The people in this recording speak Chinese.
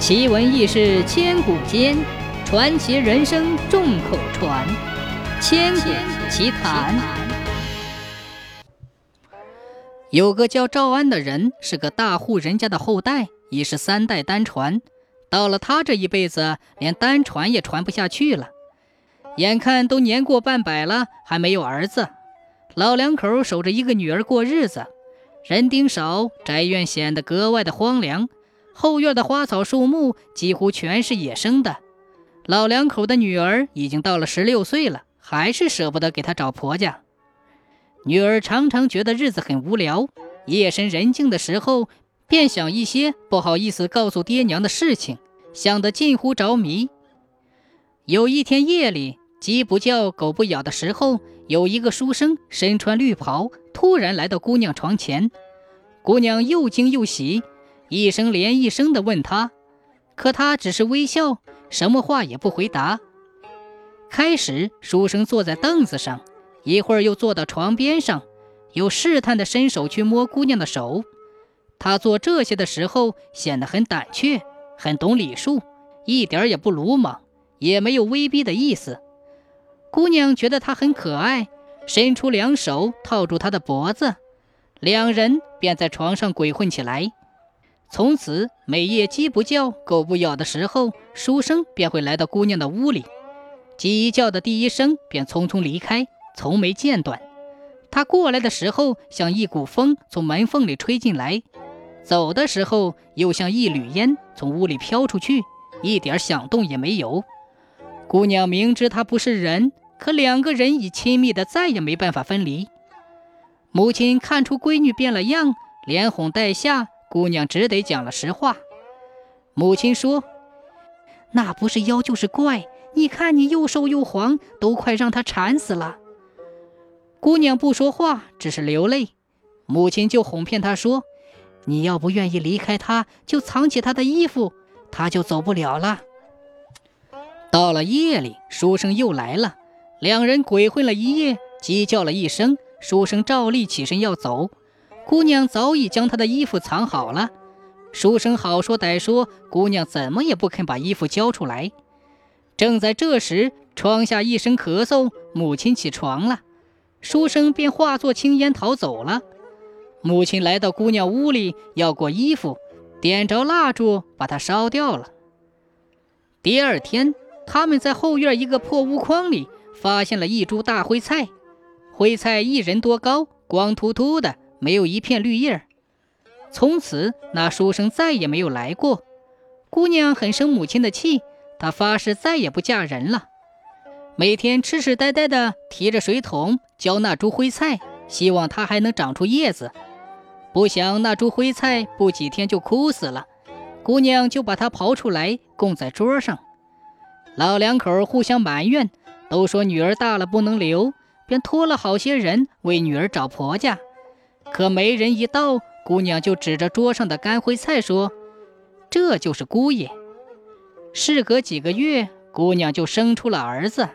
奇闻异事千古间，传奇人生众口传。千古奇谈。有个叫赵安的人，是个大户人家的后代，已是三代单传。到了他这一辈子，连单传也传不下去了。眼看都年过半百了，还没有儿子。老两口守着一个女儿过日子，人丁少，宅院显得格外的荒凉。后院的花草树木几乎全是野生的。老两口的女儿已经到了十六岁了，还是舍不得给她找婆家。女儿常常觉得日子很无聊，夜深人静的时候，便想一些不好意思告诉爹娘的事情，想得近乎着迷。有一天夜里，鸡不叫，狗不咬的时候，有一个书生身穿绿袍，突然来到姑娘床前。姑娘又惊又喜，一声连一声地问他，可他只是微笑，什么话也不回答。开始，书生坐在凳子上，一会儿又坐到床边上，又试探地伸手去摸姑娘的手。他做这些的时候显得很胆怯，很懂礼数，一点也不鲁莽，也没有威逼的意思。姑娘觉得他很可爱，伸出两手套住他的脖子，两人便在床上鬼混起来。从此，每夜鸡不叫，狗不咬的时候，书生便会来到姑娘的屋里。鸡一叫的第一声，便匆匆离开，从没间断。他过来的时候，像一股风从门缝里吹进来；走的时候，又像一缕烟从屋里飘出去，一点响动也没有。姑娘明知他不是人。可两个人已亲密的再也没办法分离。母亲看出闺女变了样，连哄带吓，姑娘只得讲了实话。母亲说：“那不是妖就是怪，你看你又瘦又黄，都快让他馋死了。”姑娘不说话，只是流泪。母亲就哄骗她说：“你要不愿意离开他，就藏起他的衣服，他就走不了了。”到了夜里，书生又来了。两人鬼混了一夜，鸡叫了一声，书生照例起身要走，姑娘早已将他的衣服藏好了。书生好说歹说，姑娘怎么也不肯把衣服交出来。正在这时，窗下一声咳嗽，母亲起床了，书生便化作青烟逃走了。母亲来到姑娘屋里，要过衣服，点着蜡烛把它烧掉了。第二天，他们在后院一个破屋筐里。发现了一株大灰菜，灰菜一人多高，光秃秃的，没有一片绿叶。从此，那书生再也没有来过。姑娘很生母亲的气，她发誓再也不嫁人了。每天痴痴呆呆地提着水桶浇那株灰菜，希望它还能长出叶子。不想那株灰菜不几天就枯死了，姑娘就把它刨出来供在桌上。老两口互相埋怨。都说女儿大了不能留，便托了好些人为女儿找婆家。可媒人一到，姑娘就指着桌上的干灰菜说：“这就是姑爷。”事隔几个月，姑娘就生出了儿子。